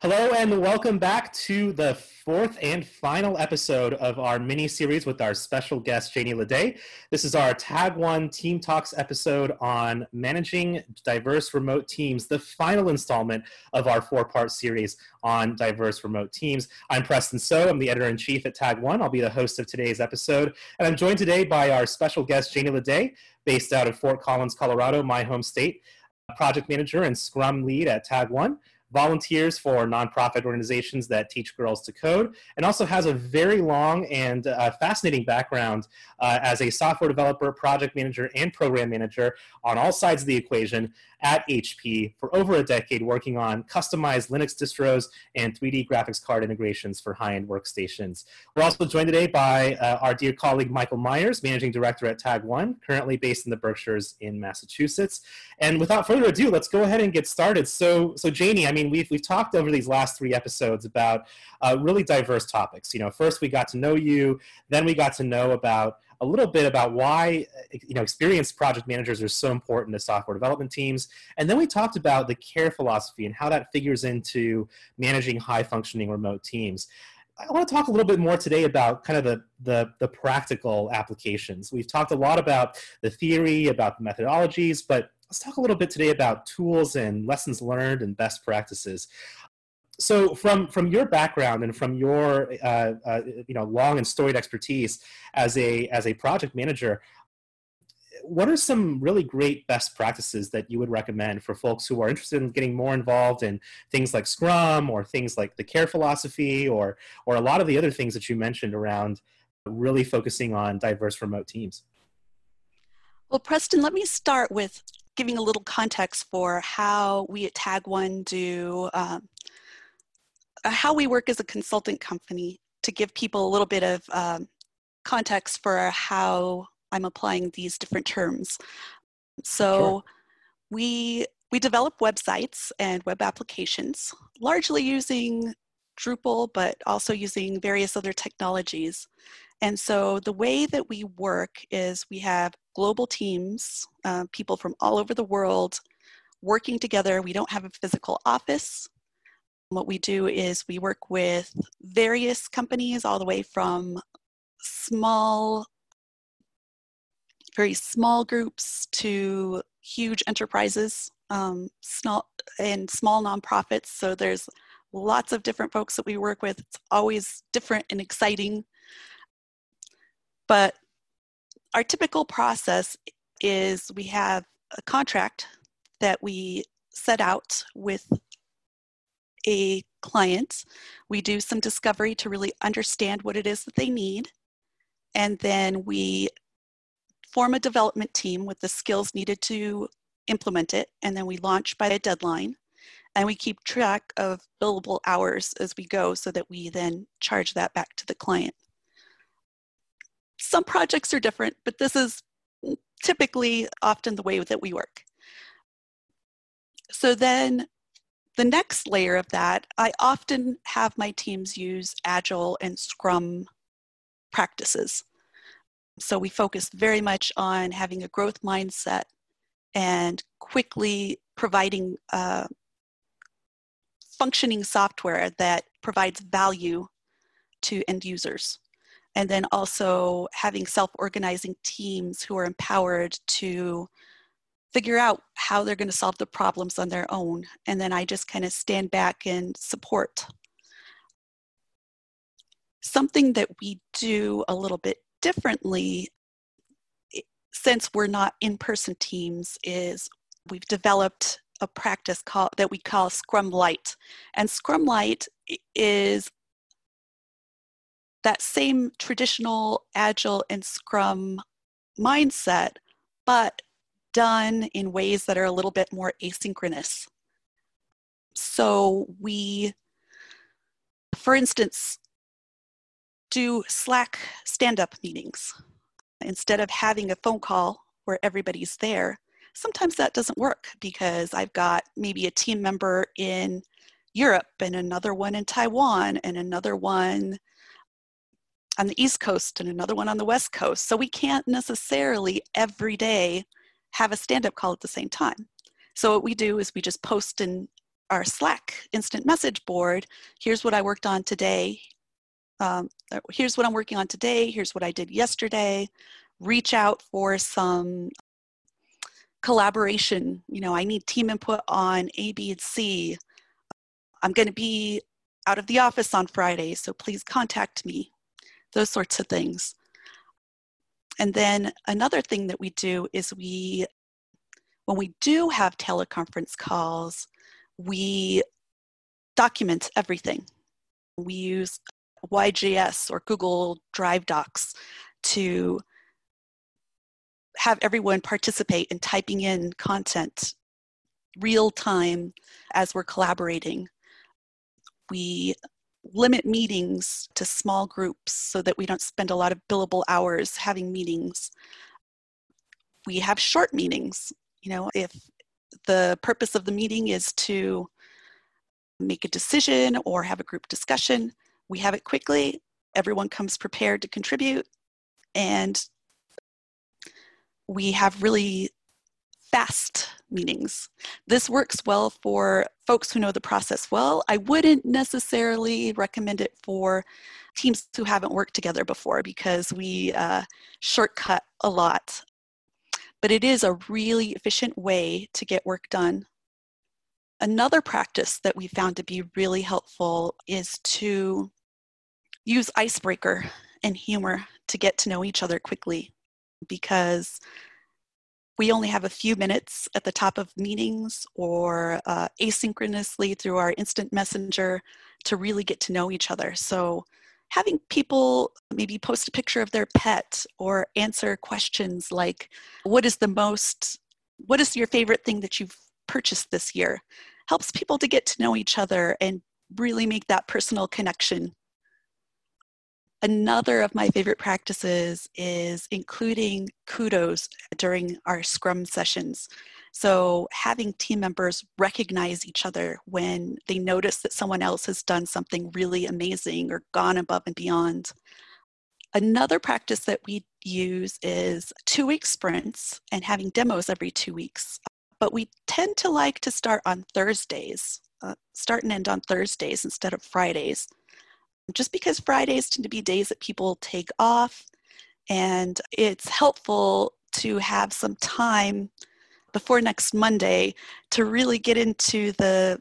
Hello, and welcome back to the fourth and final episode of our mini series with our special guest, Janie Ledet. This is our Tag One Team Talks episode on managing diverse remote teams, the final installment of our four part series on diverse remote teams. I'm Preston So, I'm the editor in chief at Tag One. I'll be the host of today's episode, and I'm joined today by our special guest, Janie Ledet, based out of Fort Collins, Colorado, my home state, project manager and Scrum lead at Tag One volunteers for nonprofit organizations that teach girls to code, and also has a very long and uh, fascinating background uh, as a software developer, project manager, and program manager on all sides of the equation at HP for over a decade, working on customized Linux distros and 3D graphics card integrations for high end workstations. We're also joined today by uh, our dear colleague Michael Meyers, managing director at Tag One, currently based in the Berkshires in Massachusetts. And without further ado, let's go ahead and get started. So, so Janie, I mean, we've, we've talked over these last three episodes about uh, really diverse topics. You know, first we got to know you, then we got to know about a little bit about why you know experienced project managers are so important to software development teams and then we talked about the care philosophy and how that figures into managing high functioning remote teams I want to talk a little bit more today about kind of the, the, the, practical applications. We've talked a lot about the theory, about the methodologies, but let's talk a little bit today about tools and lessons learned and best practices. So from from your background and from your uh, uh, you know long and storied expertise as a as a project manager what are some really great best practices that you would recommend for folks who are interested in getting more involved in things like scrum or things like the care philosophy or or a lot of the other things that you mentioned around really focusing on diverse remote teams? Well preston let me start with giving a little context for how we at tag one do um, uh, how we work as a consultant company to give people a little bit of um, context for how I'm applying these different terms. So sure. we we develop websites and web applications, largely using Drupal, but also using various other technologies. And so the way that we work is we have global teams, uh, people from all over the world working together. We don't have a physical office. What we do is we work with various companies all the way from small, very small groups to huge enterprises um, small, and small nonprofits. So there's lots of different folks that we work with. It's always different and exciting. But our typical process is we have a contract that we set out with a client, we do some discovery to really understand what it is that they need. And then we form a development team with the skills needed to implement it. And then we launch by a deadline. And we keep track of billable hours as we go so that we then charge that back to the client. Some projects are different, but this is typically often the way that we work. So then the next layer of that, I often have my teams use Agile and Scrum practices. So we focus very much on having a growth mindset and quickly providing uh, functioning software that provides value to end users. And then also having self organizing teams who are empowered to figure out how they're going to solve the problems on their own. And then I just kind of stand back and support. Something that we do a little bit differently, since we're not in person teams, is we've developed a practice called, that we call Scrum Light. And Scrum Light is that same traditional Agile and Scrum mindset, but done in ways that are a little bit more asynchronous. So we, for instance, do Slack stand-up meetings. Instead of having a phone call where everybody's there, sometimes that doesn't work because I've got maybe a team member in Europe and another one in Taiwan and another one on the East Coast and another one on the West Coast. So we can't necessarily every day have a stand up call at the same time. So what we do is we just post in our Slack instant message board, here's what I worked on today. Um, here's what I'm working on today. Here's what I did yesterday. Reach out for some collaboration. You know, I need team input on A, B, and C. I'm going to be out of the office on Friday, so please contact me. Those sorts of things. And then another thing that we do is we, when we do have teleconference calls, we document everything. We use YGS or Google Drive Docs to have everyone participate in typing in content real time as we're collaborating. We limit meetings to small groups so that we don't spend a lot of billable hours having meetings. We have short meetings. You know, if the purpose of the meeting is to make a decision or have a group discussion, we have it quickly. Everyone comes prepared to contribute, and we have really fast meetings. This works well for folks who know the process well. I wouldn't necessarily recommend it for teams who haven't worked together before because we uh, shortcut a lot. But it is a really efficient way to get work done. Another practice that we found to be really helpful is to use icebreaker and humor to get to know each other quickly because we only have a few minutes at the top of meetings or uh, asynchronously through our instant messenger to really get to know each other. So having people maybe post a picture of their pet or answer questions like, what is the most, what is your favorite thing that you've purchased this year? Helps people to get to know each other and really make that personal connection Another of my favorite practices is including kudos during our Scrum sessions. So, having team members recognize each other when they notice that someone else has done something really amazing or gone above and beyond. Another practice that we use is two week sprints and having demos every two weeks. But we tend to like to start on Thursdays, uh, start and end on Thursdays instead of Fridays just because Fridays tend to be days that people take off, and it's helpful to have some time before next Monday to really get into the,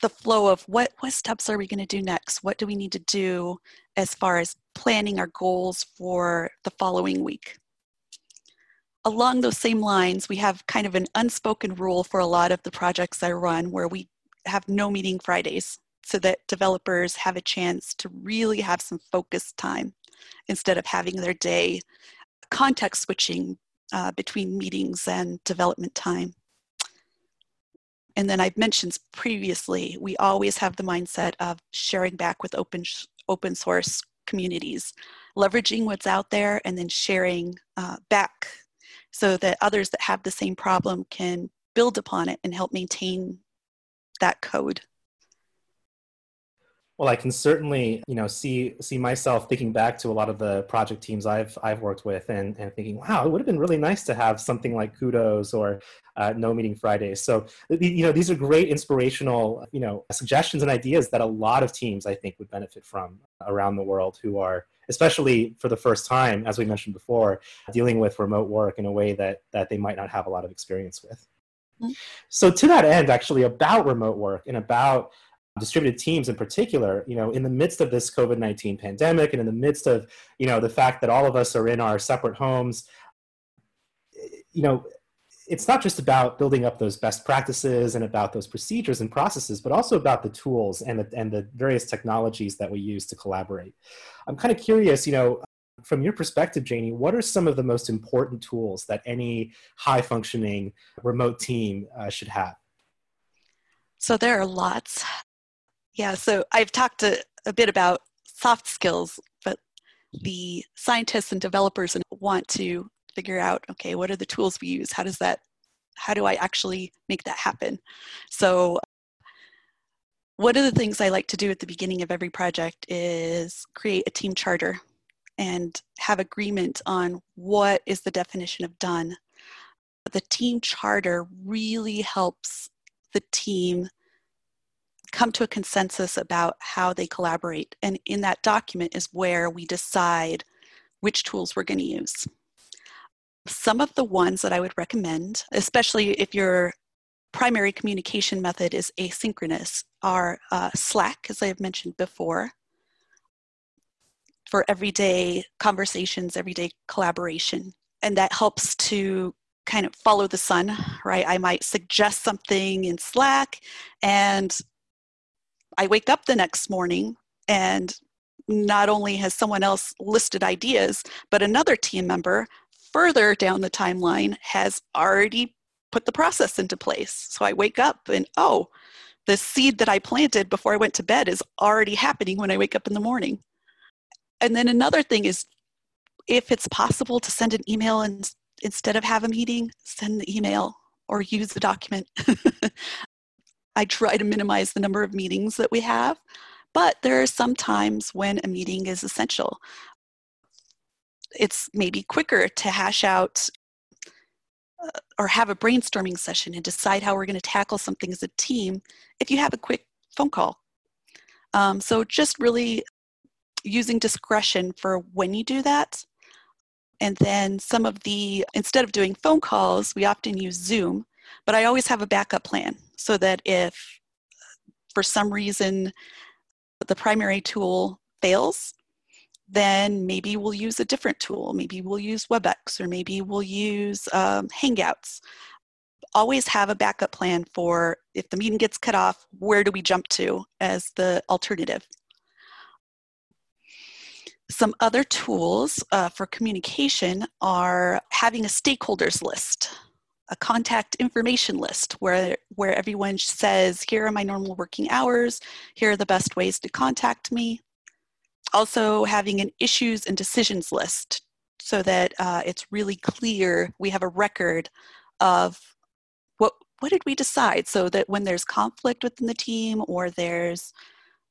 the flow of what what steps are we going to do next? What do we need to do as far as planning our goals for the following week? Along those same lines we have kind of an unspoken rule for a lot of the projects i run where we have no meeting fridays so that developers have a chance to really have some focused time instead of having their day context switching uh, between meetings and development time. And then I've mentioned previously, we always have the mindset of sharing back with open, open source communities, leveraging what's out there and then sharing uh, back so that others that have the same problem can build upon it and help maintain that code. Well, I can certainly, you know, see see myself thinking back to a lot of the project teams I've I've worked with, and and thinking, wow, it would have been really nice to have something like Kudos or uh, No Meeting Fridays. So, you know, these are great inspirational, you know, suggestions and ideas that a lot of teams I think would benefit from around the world who are, especially for the first time, as we mentioned before, dealing with remote work in a way that that they might not have a lot of experience with. Mm-hmm. So, to that end, actually, about remote work and about distributed teams in particular you know in the midst of this covid-19 pandemic and in the midst of you know the fact that all of us are in our separate homes you know it's not just about building up those best practices and about those procedures and processes but also about the tools and the, and the various technologies that we use to collaborate i'm kind of curious you know from your perspective janie what are some of the most important tools that any high functioning remote team uh, should have so there are lots. Yeah, so I've talked a, a bit about soft skills, but the scientists and developers want to figure out okay, what are the tools we use? How does that, how do I actually make that happen? So, one of the things I like to do at the beginning of every project is create a team charter and have agreement on what is the definition of done. The team charter really helps the team come to a consensus about how they collaborate. And in that document is where we decide which tools we're going to use. Some of the ones that I would recommend, especially if your primary communication method is asynchronous, are uh, Slack, as I have mentioned before, for everyday conversations, everyday collaboration. And that helps to kind of follow the sun, right? I might suggest something in Slack and I wake up the next morning and not only has someone else listed ideas, but another team member further down the timeline has already put the process into place. So I wake up and, oh, the seed that I planted before I went to bed is already happening when I wake up in the morning. And then another thing is if it's possible to send an email and instead of have a meeting, send the email or use the document. I try to minimize the number of meetings that we have, but there are some times when a meeting is essential. It's maybe quicker to hash out uh, or have a brainstorming session and decide how we're going to tackle something as a team if you have a quick phone call. Um, so just really using discretion for when you do that. And then some of the, instead of doing phone calls, we often use Zoom, but I always have a backup plan so that if for some reason the primary tool fails, then maybe we'll use a different tool. Maybe we'll use WebEx or maybe we'll use um, Hangouts. Always have a backup plan for if the meeting gets cut off, where do we jump to as the alternative? Some other tools uh, for communication are having a stakeholders list, a contact information list where, where everyone says, here are my normal working hours, here are the best ways to contact me. Also having an issues and decisions list so that uh, it's really clear we have a record of what, what did we decide so that when there's conflict within the team or there's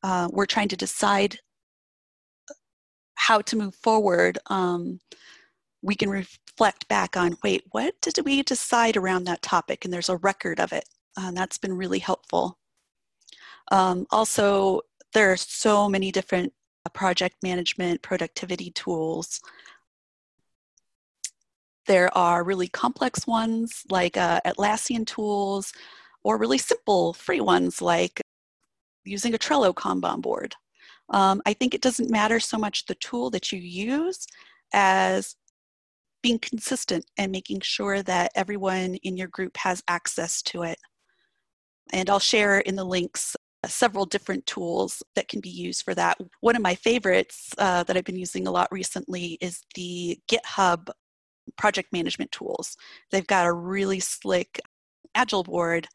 uh, we're trying to decide how to move forward, um, we can reflect back on wait, what did we decide around that topic? And there's a record of it. And that's been really helpful. Um, also, there are so many different uh, project management, productivity tools. There are really complex ones like uh, Atlassian tools, or really simple free ones like using a Trello Kanban board. Um, I think it doesn't matter so much the tool that you use as being consistent and making sure that everyone in your group has access to it. And I'll share in the links uh, several different tools that can be used for that. One of my favorites uh, that I've been using a lot recently is the GitHub project management tools. They've got a really slick Agile board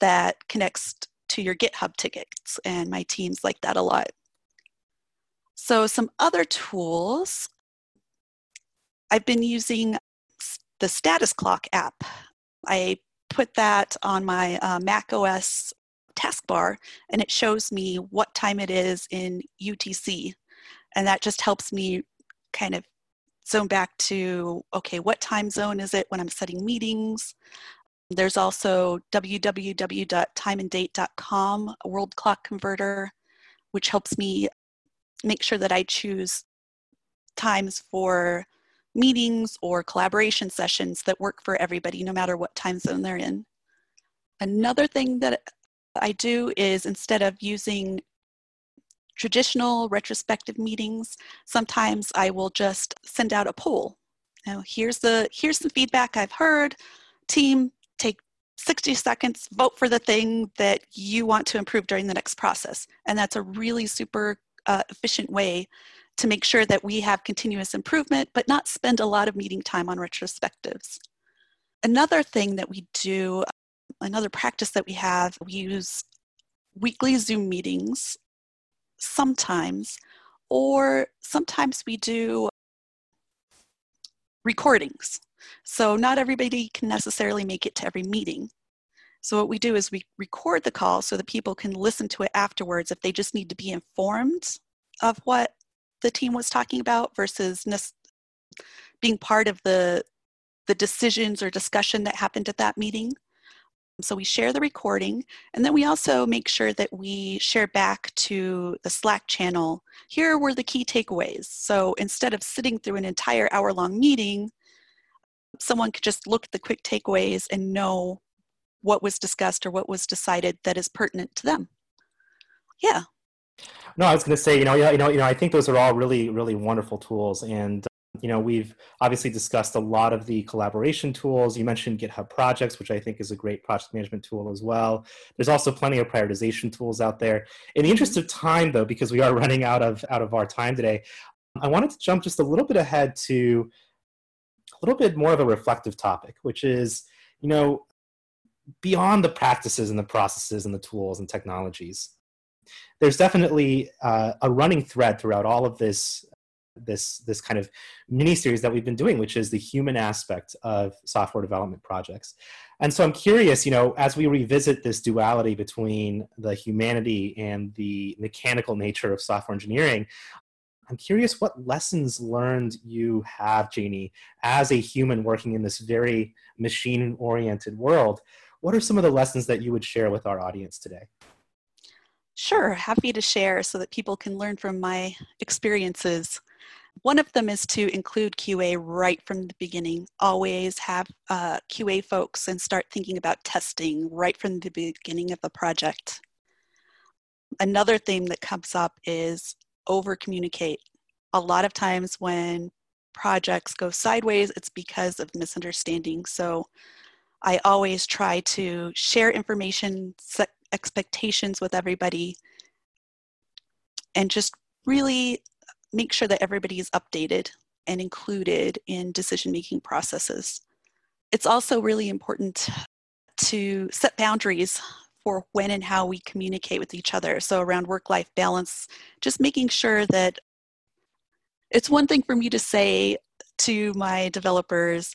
that connects to your GitHub tickets, and my teams like that a lot. So some other tools, I've been using the Status Clock app. I put that on my uh, Mac OS taskbar and it shows me what time it is in UTC. And that just helps me kind of zone back to, okay, what time zone is it when I'm setting meetings? There's also www.timeanddate.com, a world clock converter, which helps me make sure that I choose times for meetings or collaboration sessions that work for everybody, no matter what time zone they're in. Another thing that I do is instead of using traditional retrospective meetings, sometimes I will just send out a poll. Now, here's the here's the feedback I've heard. Team, take 60 seconds, vote for the thing that you want to improve during the next process. And that's a really super uh, efficient way to make sure that we have continuous improvement, but not spend a lot of meeting time on retrospectives. Another thing that we do, another practice that we have, we use weekly Zoom meetings sometimes, or sometimes we do recordings. So not everybody can necessarily make it to every meeting. So what we do is we record the call so that people can listen to it afterwards if they just need to be informed of what the team was talking about versus being part of the the decisions or discussion that happened at that meeting. So we share the recording, and then we also make sure that we share back to the Slack channel. Here were the key takeaways. So instead of sitting through an entire hour long meeting, someone could just look at the quick takeaways and know what was discussed or what was decided that is pertinent to them. Yeah. No, I was going to say, you know, you know, you know, I think those are all really, really wonderful tools, and you know, we've obviously discussed a lot of the collaboration tools. You mentioned GitHub Projects, which I think is a great project management tool as well. There's also plenty of prioritization tools out there. In the interest of time, though, because we are running out of out of our time today, I wanted to jump just a little bit ahead to a little bit more of a reflective topic, which is, you know, beyond the practices and the processes and the tools and technologies. There's definitely uh, a running thread throughout all of this this this kind of mini series that we've been doing which is the human aspect of software development projects. And so i'm curious you know as we revisit this duality between the humanity and the mechanical nature of software engineering i'm curious what lessons learned you have janie as a human working in this very machine oriented world. What are some of the lessons that you would share with our audience today Sure, happy to share so that people can learn from my experiences. One of them is to include QA right from the beginning. Always have uh, QA folks and start thinking about testing right from the beginning of the project. Another thing that comes up is over communicate. A lot of times when projects go sideways, it's because of misunderstanding. So I always try to share information, set expectations with everybody, and just really make sure that everybody is updated and included in decision making processes. It's also really important to set boundaries for when and how we communicate with each other. So, around work life balance, just making sure that it's one thing for me to say to my developers,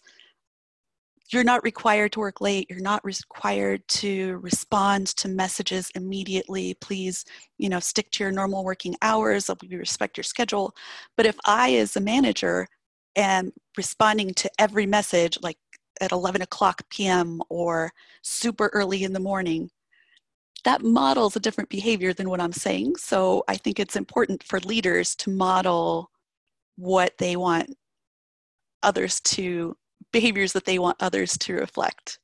you're not required to work late you're not required to respond to messages immediately please you know stick to your normal working hours we respect your schedule. But if i as a manager am responding to every message like at 11 o'clock pm or super early in the morning that models a different behavior than what i'm saying. So i think it's important for leaders to model what they want others to behaviors that they want others to reflect.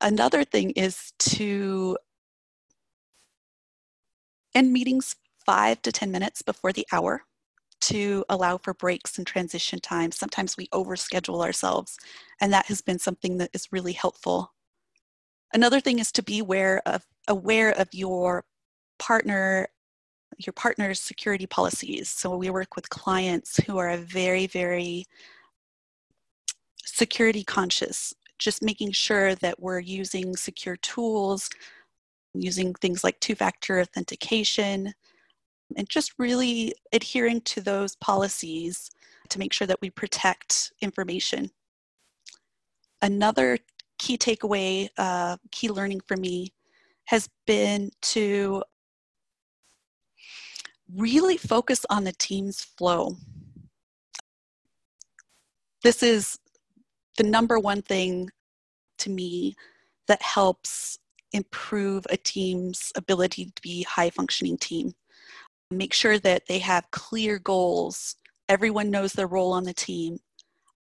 Another thing is to end meetings five to 10 minutes before the hour to allow for breaks and transition time. Sometimes we overschedule ourselves, and that has been something that is really helpful. Another thing is to be aware of, aware of your partner your partner's security policies. So we work with clients who are very, very security conscious, just making sure that we're using secure tools, using things like two factor authentication, and just really adhering to those policies to make sure that we protect information. Another key takeaway, uh, key learning for me has been to really focus on the team's flow. This is the number one thing to me that helps improve a team's ability to be a high functioning team. Make sure that they have clear goals. Everyone knows their role on the team.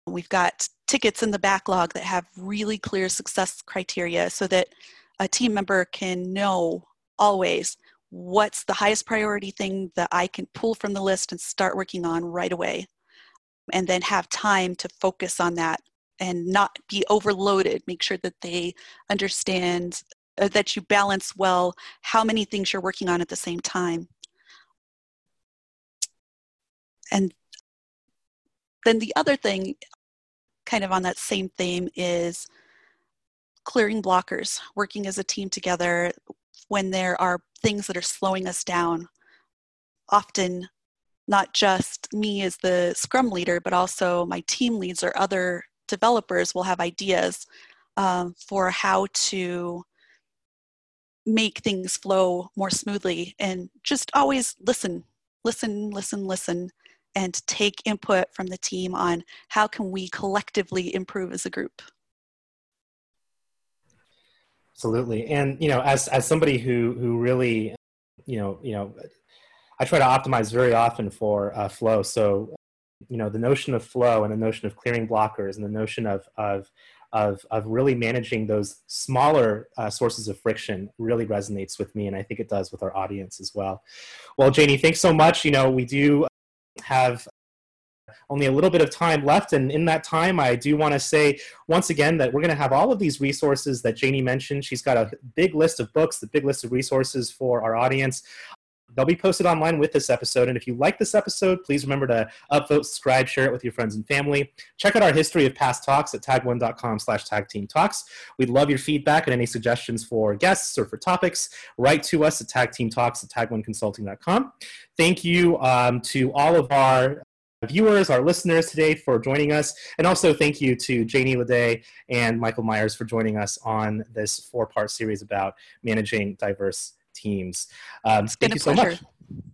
We've got tickets in the backlog that have really clear success criteria so that a team member can know always what's the highest priority thing that I can pull from the list and start working on right away and then have time to focus on that and not be overloaded. Make sure that they understand uh, that you balance well how many things you're working on at the same time. And then the other thing, kind of on that same theme, is clearing blockers, working as a team together when there are things that are slowing us down. Often, not just me as the Scrum leader, but also my team leads or other developers will have ideas um, for how to make things flow more smoothly and just always listen listen listen listen and take input from the team on how can we collectively improve as a group Absolutely, and you know, as as somebody who who really, you know, you know, I try to optimize very often for uh, flow. So, you know, the notion of flow and the notion of clearing blockers and the notion of of of, of really managing those smaller uh, sources of friction really resonates with me and i think it does with our audience as well well janie thanks so much you know we do have only a little bit of time left. And in that time, I do want to say once again that we're going to have all of these resources that Janie mentioned. She's got a big list of books, the big list of resources for our audience. They'll be posted online with this episode. And if you like this episode, please remember to upvote, subscribe, share it with your friends and family. Check out our history of past talks at tag1.com slash tag team talks. We'd love your feedback and any suggestions for guests or for topics. Write to us at tagteamtalks at tag1consulting.com. Thank you um, to all of our viewers, our listeners today for joining us. And also thank you to Janie Ledet and Michael Meyers for joining us on this four part series about managing diverse teams. Um, thank you so pleasure. much.